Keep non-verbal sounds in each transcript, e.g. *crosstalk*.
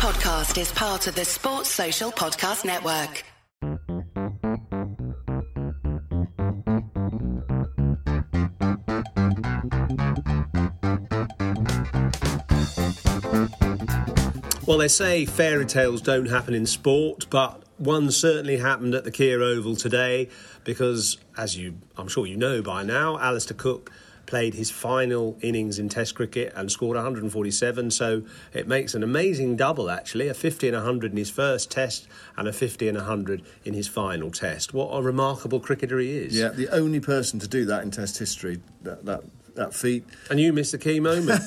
podcast is part of the Sports Social Podcast Network. Well, they say fairy tales don't happen in sport, but one certainly happened at the Kia Oval today because, as you, I'm sure you know by now, Alastair Cook played his final innings in Test cricket and scored 147. So it makes an amazing double, actually a 50 and 100 in his first Test and a 50 and 100 in his final Test. What a remarkable cricketer he is. Yeah, the only person to do that in Test history, that, that, that feat. And you missed the key moment.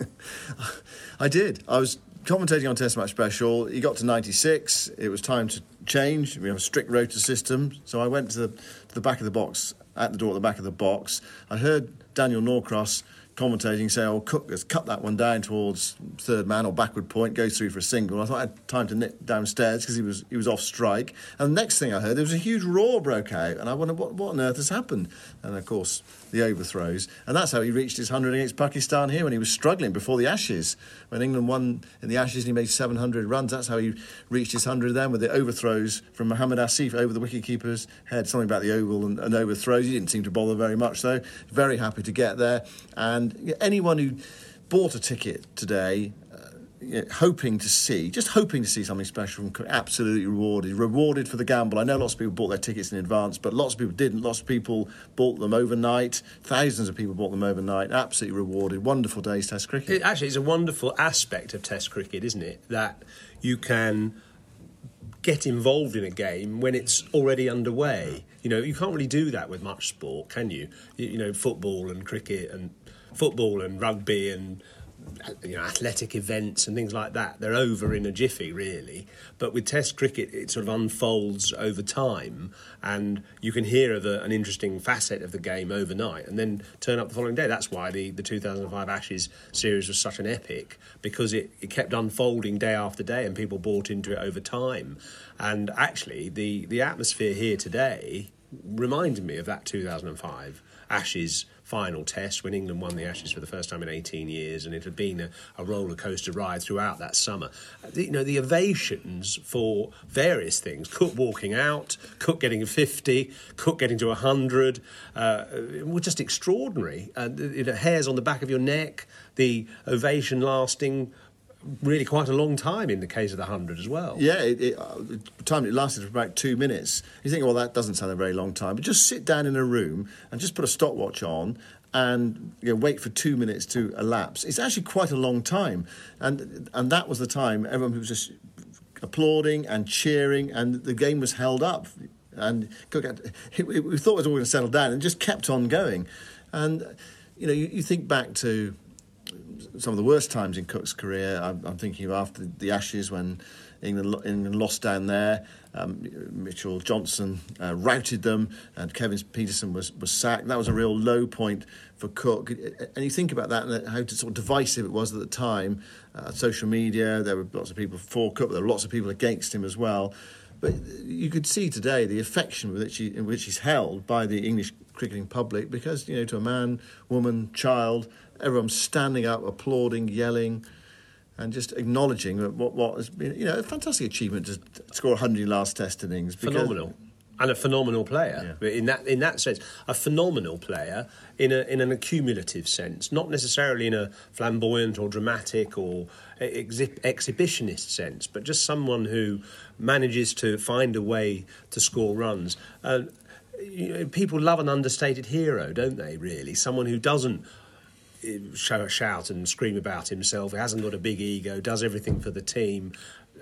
*laughs* I did. I was commentating on Test Match Special. He got to 96. It was time to change. We have a strict rota system. So I went to the, to the back of the box, at the door at the back of the box. I heard Daniel Norcross commentating say, oh, Cook has cut that one down towards third man or backward point, goes through for a single. I thought I had time to nip downstairs because he was he was off strike. And the next thing I heard, there was a huge roar broke out, and I wondered what, what on earth has happened. And of course, the overthrows. And that's how he reached his 100 against Pakistan here when he was struggling before the Ashes. When England won in the Ashes and he made 700 runs, that's how he reached his 100 then with the overthrows from Mohammad Asif over the wicketkeeper's head. Something about the oval and, and overthrows. He didn't seem to bother very much, though. Very happy to get there. And anyone who bought a ticket today uh, know, hoping to see, just hoping to see something special from. Absolutely rewarded, rewarded for the gamble. I know lots of people bought their tickets in advance, but lots of people didn't. Lots of people bought them overnight. Thousands of people bought them overnight. Absolutely rewarded. Wonderful days Test cricket. It actually is a wonderful aspect of Test cricket, isn't it? That you can get involved in a game when it's already underway. You know, you can't really do that with much sport, can you? You, you know, football and cricket and football and rugby and you know, athletic events and things like that, they're over in a jiffy, really. But with Test cricket, it sort of unfolds over time, and you can hear of a, an interesting facet of the game overnight, and then turn up the following day. That's why the, the 2005 Ashes series was such an epic because it, it kept unfolding day after day, and people bought into it over time. And actually, the the atmosphere here today reminded me of that 2005 Ashes final test when England won the Ashes for the first time in 18 years, and it had been a, a roller coaster ride throughout that summer. The, you know, the ovations for various things Cook walking out, Cook getting 50, Cook getting to 100 uh, were just extraordinary. Uh, you know, hairs on the back of your neck, the ovation lasting really quite a long time in the case of the 100 as well. Yeah, it, it, uh, time it lasted for about two minutes. You think, well, that doesn't sound a very long time, but just sit down in a room and just put a stopwatch on and you know, wait for two minutes to elapse. It's actually quite a long time, and and that was the time everyone was just applauding and cheering, and the game was held up. And we thought it was all going to settle down, and just kept on going. And you know, you, you think back to some of the worst times in Cook's career. I'm, I'm thinking of after the Ashes when England, England lost down there. Um, Mitchell Johnson uh, routed them, and Kevin Pietersen was, was sacked. That was a real low point for Cook. And you think about that and how sort of divisive it was at the time. Uh, social media, there were lots of people for Cook, there were lots of people against him as well. But you could see today the affection with which he, in which he's held by the English cricketing public because, you know, to a man, woman, child, everyone's standing up, applauding, yelling, and just acknowledging what what has been you know a fantastic achievement to score 100 last Test innings. Phenomenal. And a phenomenal player yeah. in that in that sense, a phenomenal player in a in an accumulative sense, not necessarily in a flamboyant or dramatic or exhi- exhibitionist sense, but just someone who manages to find a way to score runs. Uh, you know, people love an understated hero, don't they? Really, someone who doesn't shout and scream about himself. He hasn't got a big ego. Does everything for the team.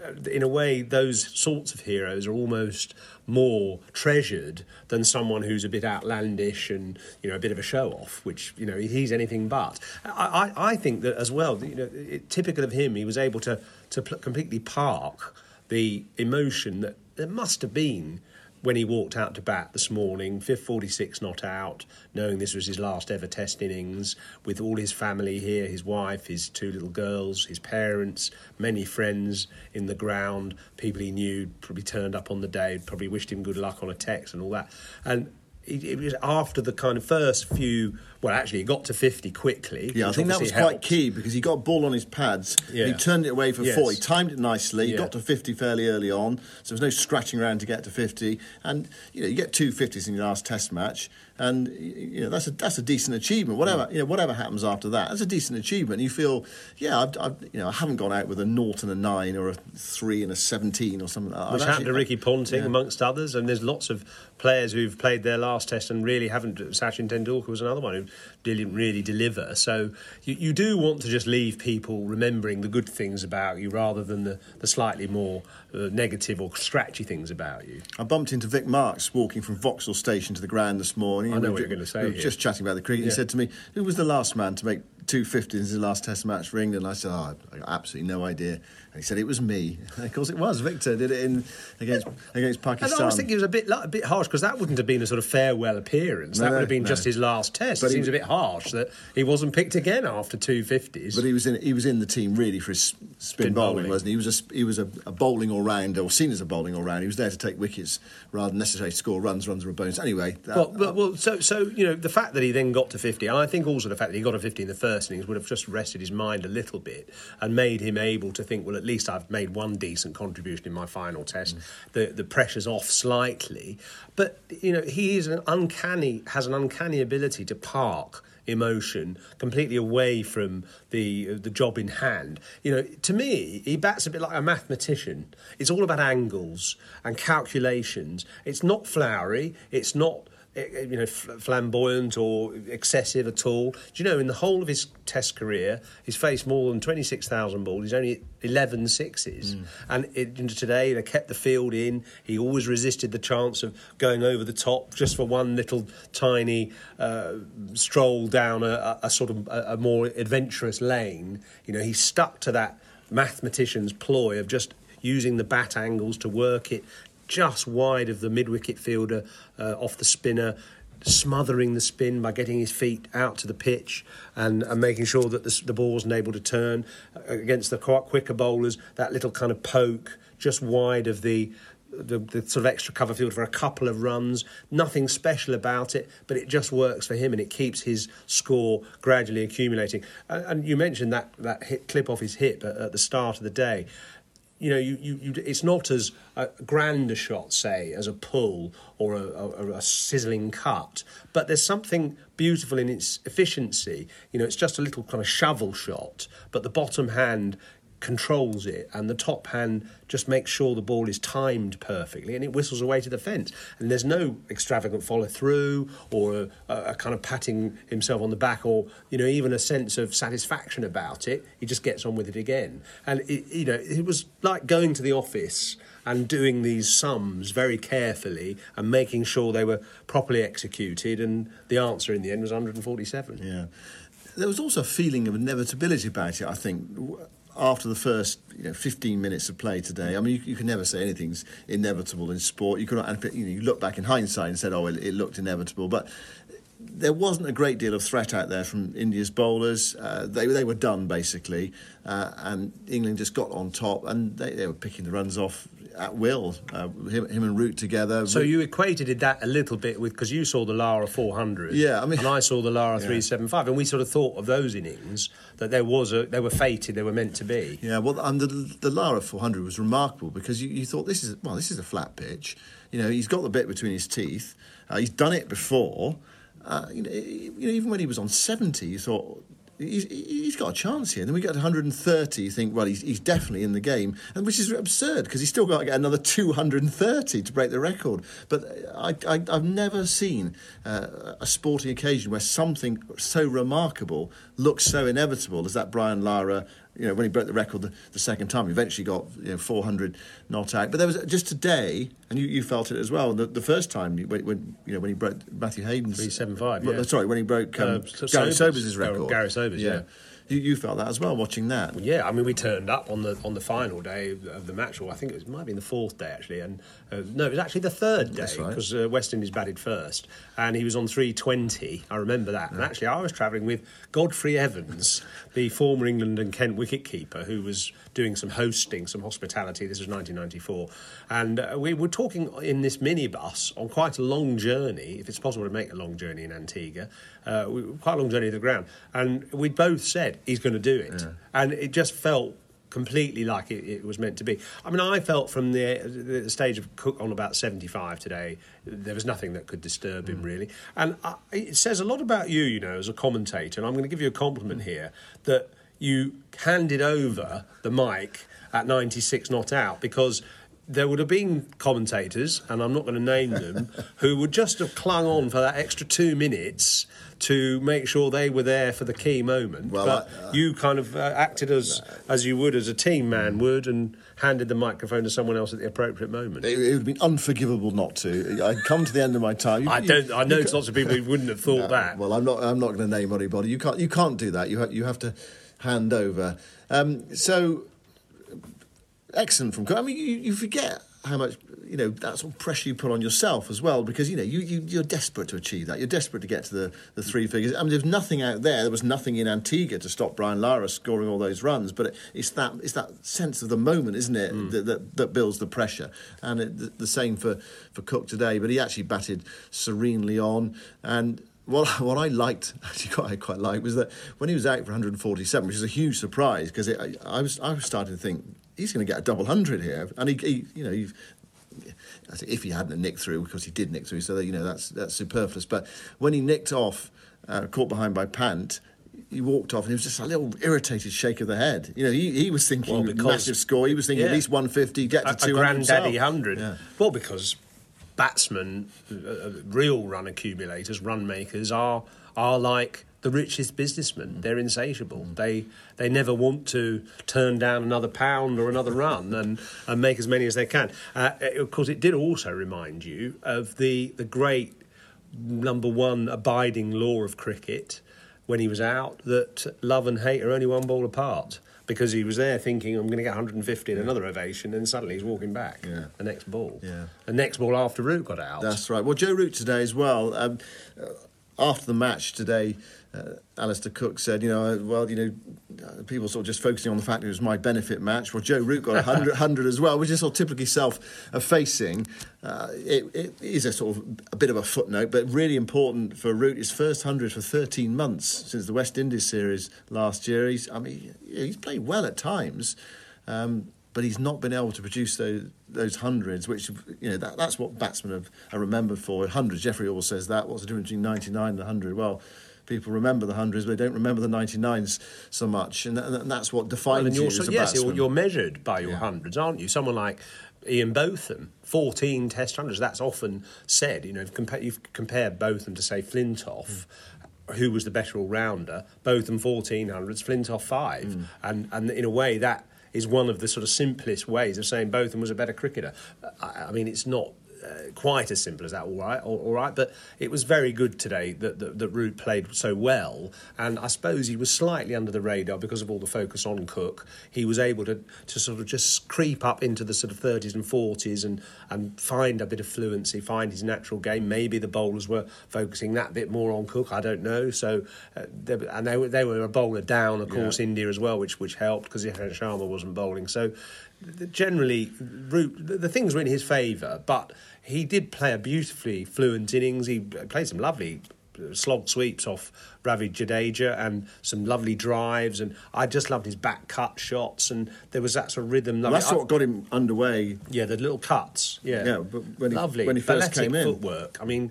Uh, in a way, those sorts of heroes are almost more treasured than someone who's a bit outlandish and you know a bit of a show off, which you know he's anything but. I, I, I think that as well. You know, it, typical of him, he was able to to pl- completely park the emotion that there must have been when he walked out to bat this morning, fifth 46 not out, knowing this was his last ever test innings, with all his family here his wife, his two little girls, his parents, many friends in the ground, people he knew probably turned up on the day, probably wished him good luck on a text and all that. And it, it was after the kind of first few. Well, actually, he got to fifty quickly. Yeah, I think that was obviously quite key because he got a ball on his pads. Yeah. He turned it away for Yes. four. He timed it nicely. He Yeah. got to 50 fairly early on, so there was no scratching around to get to 50. And you know, you get two 50s in your last Test match, and you know that's a that's a decent achievement. Whatever Mm. you know, whatever happens after that, that's a decent achievement. You feel, yeah, I've, I've, you know, I haven't gone out with a naught and a nine or a three and a 17 or something. like that. Which I've happened to Ricky Ponting, yeah. amongst others, and there's lots of players who've played their last test and really haven't. Sachin Tendulkar was another one who didn't really deliver. So you, you do want to just leave people remembering the good things about you rather than the, the slightly more uh, negative or scratchy things about you. I bumped into Vic Marks walking from Vauxhall Station to the ground this morning. I know We what were you're say We were here. just chatting about the cricket. He said to me, "Who was the last man to make two fifties in his last Test match for England?" I said, "Oh, I got absolutely no idea." And he said, "It was me." And *laughs* of course, it was. Victor did it in against against Pakistan. And. I was thinking it was a bit a bit harsh because that wouldn't have been a sort of farewell appearance. No, that would have been no. just his last test. But it he- seems a bit harsh that he wasn't picked again after two fifties. But he was in he was in the team really for his spin, Spin bowling, bowling. wasn't he? He was a he was a, a bowling all rounder, or seen as a bowling all rounder. He was there to take wickets rather than necessarily score runs, runs or a bonus. Anyway, that, Well, well, so so you know the fact that he then got to fifty, and I think also the fact that he got to fifty in the first would have just rested his mind a little bit and made him able to think, well, at least I've made one decent contribution in my final test. Mm. The the pressure's off slightly, but you know he is an uncanny has an uncanny ability to park emotion completely away from the the job in hand. You know, to me, he bats a bit like a mathematician. It's all about angles and calculations. It's not flowery. It's not Eh, eh, you know flamboyant or excessive at all. Do you know in the whole of his Test career, he's faced more than twenty six thousand balls. He's only 11 sixes, hmm. and it, you know, today they kept the field in. He always resisted the chance of going over the top just for one little tiny uh, stroll down a, a, a sort of a, a more adventurous lane. You know, he stuck to that mathematician's ploy of just using the bat angles to work it just wide of the mid wicket fielder uh, off the spinner, smothering the spin by getting his feet out to the pitch and, and making sure that the, the ball wasn't able to turn Uh, against the quite quicker bowlers. That little kind of poke just wide of the. The, the sort of extra cover field for a couple of runs, nothing special about it, but it just works for him and it keeps his score gradually accumulating. And, and you mentioned that that hit clip off his hip at, at the start of the day you know, you, you, you, it's not as a grand a shot, say, as a pull or a, a, a sizzling cut, but there's something beautiful in its efficiency. You know, it's just a little kind of shovel shot, but the bottom hand controls it and the top hand just makes sure the ball is timed perfectly and it whistles away to the fence. And there's no extravagant follow through or a, a kind of patting himself on the back or you know even a sense of satisfaction about it. He just gets on with it again. And it, you know it was like going to the office and doing these sums very carefully and making sure they were properly executed and the answer in the end was 147 Yeah. There was also a feeling of inevitability about it, I think, after the first you know, 15 minutes of play today. I mean, you, you can never say anything's inevitable in sport. You, could, you, know, you look back in hindsight and said, oh, it, it looked inevitable. But there wasn't a great deal of threat out there from India's bowlers. Uh, they, they were done, basically. Uh, and England just got on top and they, they were picking the runs off at will. Uh, him, him and Root together. So you equated that a little bit with because you saw the Lara 400, Yeah, I mean- and I saw the Lara Yeah. 375, and we sort of thought of those innings that there was a they were fated, they were meant to be. Yeah, well, and the, the Lara 400 was remarkable because you, you thought this is well, this is a flat pitch. You know, he's got the bit between his teeth. Uh, he's done it before. Uh, you, know, you know, even when he was on 70, you thought he's, he's got a chance here. And then we get 130. You think, well, he's, he's definitely in the game, and which is absurd because he's still got to get another 230 to break the record. But I, I, I've never seen uh, a sporting occasion where something so remarkable looks so inevitable as that Brian Lara you know, when he broke the record the, the second time, he eventually got you know, 400 not out. But there was just today, and you, you felt it as well. The, the first time when, when you know when he broke Matthew Hayden's 375, well, yeah. Sorry, when he broke um, Uh, so- Gary Sobers. Sobers' record. Gary Sobers, yeah. You, you felt that as well watching that. Yeah, I mean, we turned up on the on the final day of the match, or I think it was, might have been the fourth day actually, and uh, no, it was actually the third day That's right. because uh, West Indies batted first, and he was on three twenty. I remember that, and actually, I was travelling with Godfrey Evans, the former England and Kent wicketkeeper, who was doing some hosting, some hospitality. This was 1994, and uh, we were talking in this minibus on quite a long journey, if it's possible to make a long journey in Antigua, uh, we, quite a long journey to the ground, and we both said he's going to do it, and it just felt completely like it, it was meant to be. I mean, I felt from the, the stage of Cook on about 75 today, there was nothing that could disturb him mm. really. And I, it says a lot about you, you know, as a commentator. And I'm going to give you a compliment here that you handed over the mic at 96 not out because there would have been commentators, and I'm not going to name them, *laughs* who would just have clung on for that extra two minutes to make sure they were there for the key moment. Well, but I- uh, you kind of uh, acted as as you would as a team man would, and handed the microphone to someone else at the appropriate moment. It, it would have been unforgivable not to. I'd come to the end of my time. You- I don't. I know there's lots of people who wouldn't have thought *laughs* that. Well, I'm not. I'm not going to name anybody. You can't. You can't do that. You have. You have to hand over. Um, so excellent from. I mean, you, you forget how much you know that sort of pressure you put on yourself as well because you know you, you you're desperate to achieve that. You're desperate to get to the, the three figures. I mean, there's nothing out there. There was nothing in Antigua to stop Brian Lara scoring all those runs. But it's that it's that sense of the moment, isn't it, hmm. that, that that builds the pressure. And it, the, the same for for Cook today. But he actually batted serenely on and. What, *laughs* what I liked, *laughs* actually quite, quite liked, was that when he was out for 147, which is a huge surprise because I, I was I was starting to think he's going to get a double hundred here, and he, he you know think if he hadn't nicked through, because he did nick through, so that, you know that's that's superfluous. But when he nicked off, uh, caught behind by Pant, he walked off and he was just a little irritated shake of the head. You know, he, he was thinking Well, because- massive score. He was thinking at least 150, get to a, a 200 granddaddy himself. hundred. Yeah. Well, because batsmen, uh, uh, real run accumulators, run makers, are are like the richest businessmen. They're insatiable. They they never want to turn down another pound or another *laughs* run and, and make as many as they can. Uh, of course, it did also remind you of the the great number one abiding law of cricket when he was out that love and hate are only one ball apart. Because he was there thinking, I'm going to get 150 in another ovation, and suddenly he's walking back Yeah. the next ball. Yeah. The next ball after Root got out. That's right. Well, Joe Root today as well. Um, after the match today, uh, Alastair Cook said, you know, uh, well, you know, uh, people sort of just focusing on the fact it was my benefit match. Well, Joe Root got a 100, 100 *laughs* as well, which is sort of typically self-effacing. Uh, it, it is a sort of a bit of a footnote, but really important for Root. His first 100 for 13 months since the West Indies series last year. He's, I mean, he's played well at times. Um, but he's not been able to produce those those hundreds, which you know that, that's what batsmen have, are remembered for. Hundreds. Geoffrey always says that. What's the difference between ninety nine and hundred? Well, people remember the hundreds, but they don't remember the ninety nines so much, and, that, and that's what defines Well, and you so, yes, you're, batsman. you're measured by your hundreds, aren't you? Someone like Ian Botham, 14 Test hundreds. That's often said. You know, if compa- you've compared Botham to say Flintoff. Who was the better all rounder? Botham 14 hundreds, Flintoff five, Hmm. and and in a way that is one of the sort of simplest ways of saying Botham was a better cricketer. I, I mean, it's not uh, quite as simple as that, all right, all, all right. But it was very good today that, that that Root played so well, and I suppose he was slightly under the radar because of all the focus on Cook. He was able to to sort of just creep up into the sort of thirties and forties and and find a bit of fluency, find his natural game. Maybe the bowlers were focusing that bit more on Cook. I don't know. So, uh, they, and they were they were a bowler down, of course, India as well, which which helped because Sharma wasn't bowling. So, generally, Root the, the things were in his favour, but he did play a beautifully fluent innings. He played some lovely slog sweeps off Ravi Jadeja and some lovely drives, and I just loved his back cut shots, and there was that sort of rhythm. Well, that's I- what got him underway. yeah, the little cuts. Yeah, Yeah, but when he- lovely. when he first Balletic came in. footwork. I mean,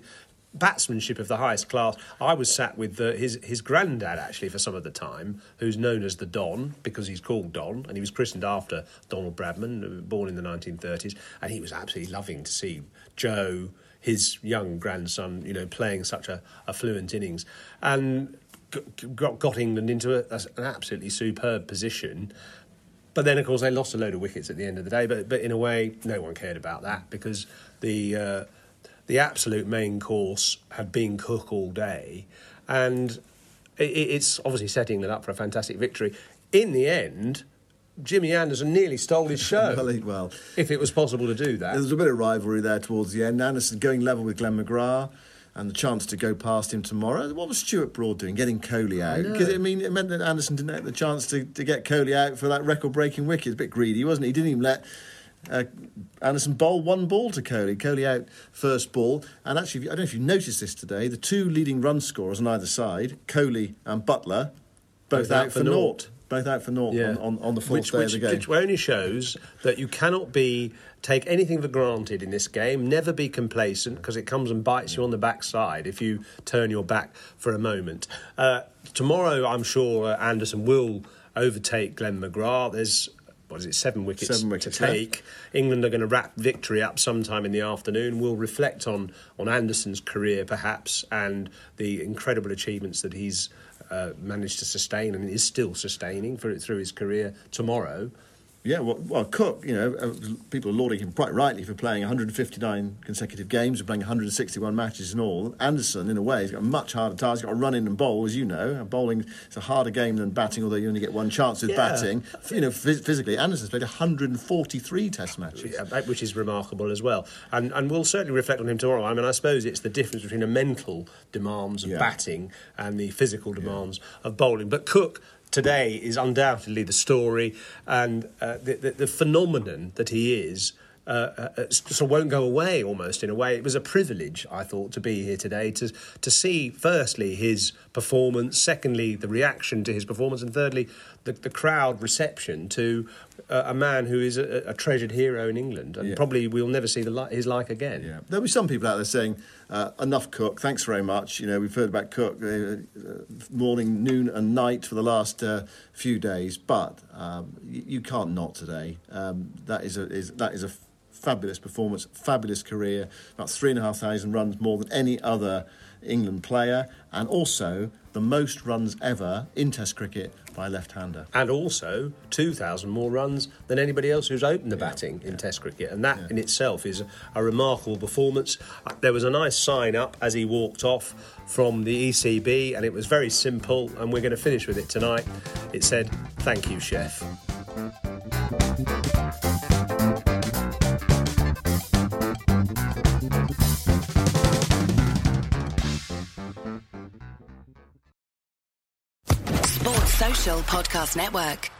batsmanship of the highest class. I was sat with uh, his his granddad actually for some of the time, who's known as the Don because he's called Don, and he was christened after Donald Bradman, born in the 1930s, and he was absolutely loving to see Joe. His young grandson, you know, playing such a, a fluent innings, and got, got England into a, an absolutely superb position. But then, of course, they lost a load of wickets at the end of the day. But but in a way, no one cared about that because the uh, the absolute main course had been Cook all day, and it, it's obviously setting them up for a fantastic victory. In the end, Jimmy Anderson nearly stole his show. *laughs* well, well, if it was possible to do that. There was a bit of rivalry there towards the end. Anderson going level with Glenn McGrath and the chance to go past him tomorrow. What was Stuart Broad doing, getting Kohli out? Because I mean, it meant that Anderson didn't have the chance to, to get Kohli out for that record-breaking wicket. It's a bit greedy, wasn't he? He didn't even let uh, Anderson bowl one ball to Kohli. Kohli out first ball, and actually, I don't know if you noticed this today. The two leading run scorers on either side, Kohli and Buttler, both, out, for naught. Both out for naught on, on, on the fourth which, day which, of the game. Which only shows that you cannot be take anything for granted in this game. Never be complacent because it comes and bites you on the backside if you turn your back for a moment. Uh, tomorrow, I'm sure uh, Anderson will overtake Glenn McGrath. There's what is it, seven wickets, Seven wickets to take. England are going to wrap victory up sometime in the afternoon. We'll reflect on on Anderson's career, perhaps, and the incredible achievements that he's uh, managed to sustain and is still sustaining for, through his career tomorrow. Yeah, well, well, Cook, you know, uh, people are lauding him quite rightly for playing 159 consecutive games, for playing 161 matches in all. Anderson, in a way, has got a much harder task. He's got to run in and bowl, as you know. And bowling is a harder game than batting, although you only get one chance with Yeah. batting. You know, phys- physically, Anderson's played 143 Test matches. Yeah, which is remarkable as well. And and we'll certainly reflect on him tomorrow. I mean, I suppose it's the difference between the mental demands of Yeah. batting and the physical demands of bowling. But Cook today is undoubtedly the story and uh, the, the, the phenomenon that he is. Uh, uh, so won't go away almost in a way. It was a privilege, I thought, to be here today to to see firstly his performance, secondly the reaction to his performance, and thirdly the, the crowd reception to uh, a man who is a, a treasured hero in England, and Yeah. probably we'll never see the his like again. Yeah, there'll be some people out there saying, uh, "Enough Cook, thanks very much." You know, we've heard about Cook uh, uh, morning, noon, and night for the last uh, few days, but um, you, you can't not today. Um, that is a is that is a fabulous performance, fabulous career. About three and a half thousand runs more than any other England player, and also the most runs ever in Test cricket by a left-hander. And also 2,000 more runs than anybody else who's opened the batting in Test cricket. And that in itself is a, a remarkable performance. Uh, There was a nice sign up as he walked off from the ECB, and it was very simple. And we're going to finish with it tonight. It said, Thank you, Chef. Podcast Network.